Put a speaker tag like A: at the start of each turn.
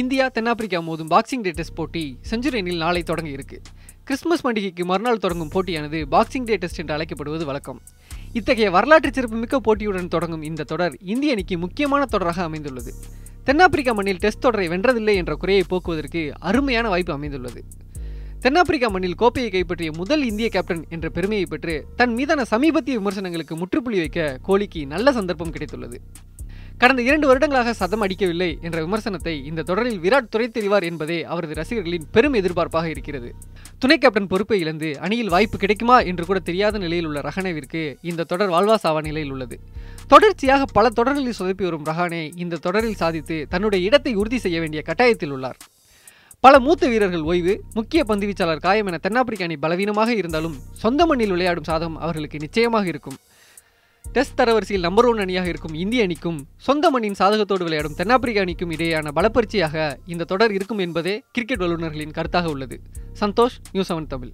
A: India தென்னாப்பிரிக்கா மோதும் boxing டே test போட்டி செஞ்சுரியனில் நாளை தொடங்க இருக்கு கிறிஸ்துமஸ் பண்டிகைக்கு மறுநாள் தொடங்கும் போட்டியானது பாக்ஸிங் டே டெஸ்ட் என்று அழைக்கப்படுவது வழக்கம். இத்தகைய வரலாற்று சிறப்புமிக்க போட்டியுடன் தொடங்கும் இந்த தொடர் இந்திய அணிக்கு முக்கியமான தொடராக அமைந்துள்ளது. தென்னாப்பிரிக்கா மண்ணில் டெஸ்ட் தொடரை வென்றதில்லை என்ற குறையை போக்குவதற்கு அருமையான வாய்ப்பு அமைந்துள்ளது. தென்னாப்பிரிக்கா மண்ணில் கோப்பையை கைப்பற்றிய முதல் இந்திய கேப்டன் என்ற பெருமையை பெற்று தன் மீதான சமீபத்திய விமர்சனங்களுக்கு முற்றுப்புள்ளி வைக்க கோலிக்கு நல்ல சந்தர்ப்பம் கிடைத்துள்ளது. கடந்த இரண்டு வருடங்களாக சதம் அடிக்கவில்லை என்ற விமர்சனத்தை இந்த தொடரில் விராட் துரைத்தெறிவார் என்பதே அவரது ரசிகர்களின் பெரும் எதிர்பார்ப்பாக இருக்கிறது. துணை கேப்டன் பொறுப்பை இழந்து அணியில் வாய்ப்பு கிடைக்குமா என்று கூட தெரியாத நிலையில் உள்ள ரஹானேவிற்கு இந்த தொடர் வாழ்வாசாவா நிலையில் உள்ளது. தொடர்ச்சியாக பல தொடர்களில் சொதப்பி வரும் ரஹானே இந்த தொடரில் சாதித்து தன்னுடைய இடத்தை உறுதி செய்ய வேண்டிய கட்டாயத்தில் உள்ளார். பல மூத்த வீரர்கள் ஓய்வு முக்கிய பந்து வீச்சாளர் காயம் என தென்னாப்பிரிக்க அணி பலவீனமாக இருந்தாலும் சொந்த மண்ணில் விளையாடும் சாதகம் அவர்களுக்கு நிச்சயமாக இருக்கும். டெஸ்ட் தரவரிசையில் நம்பர் ஒன் அணியாக இருக்கும் இந்திய அணிக்கும் சொந்த மண்ணின் சாதகத்தோடு விளையாடும் தென்னாப்பிரிக்க அணிக்கும் இடையேயான பலப்பரிச்சையாக இந்த தொடர் இருக்கும் என்பதே கிரிக்கெட் வல்லுநர்களின் கருத்தாக உள்ளது. Santhosh news seven Tamil.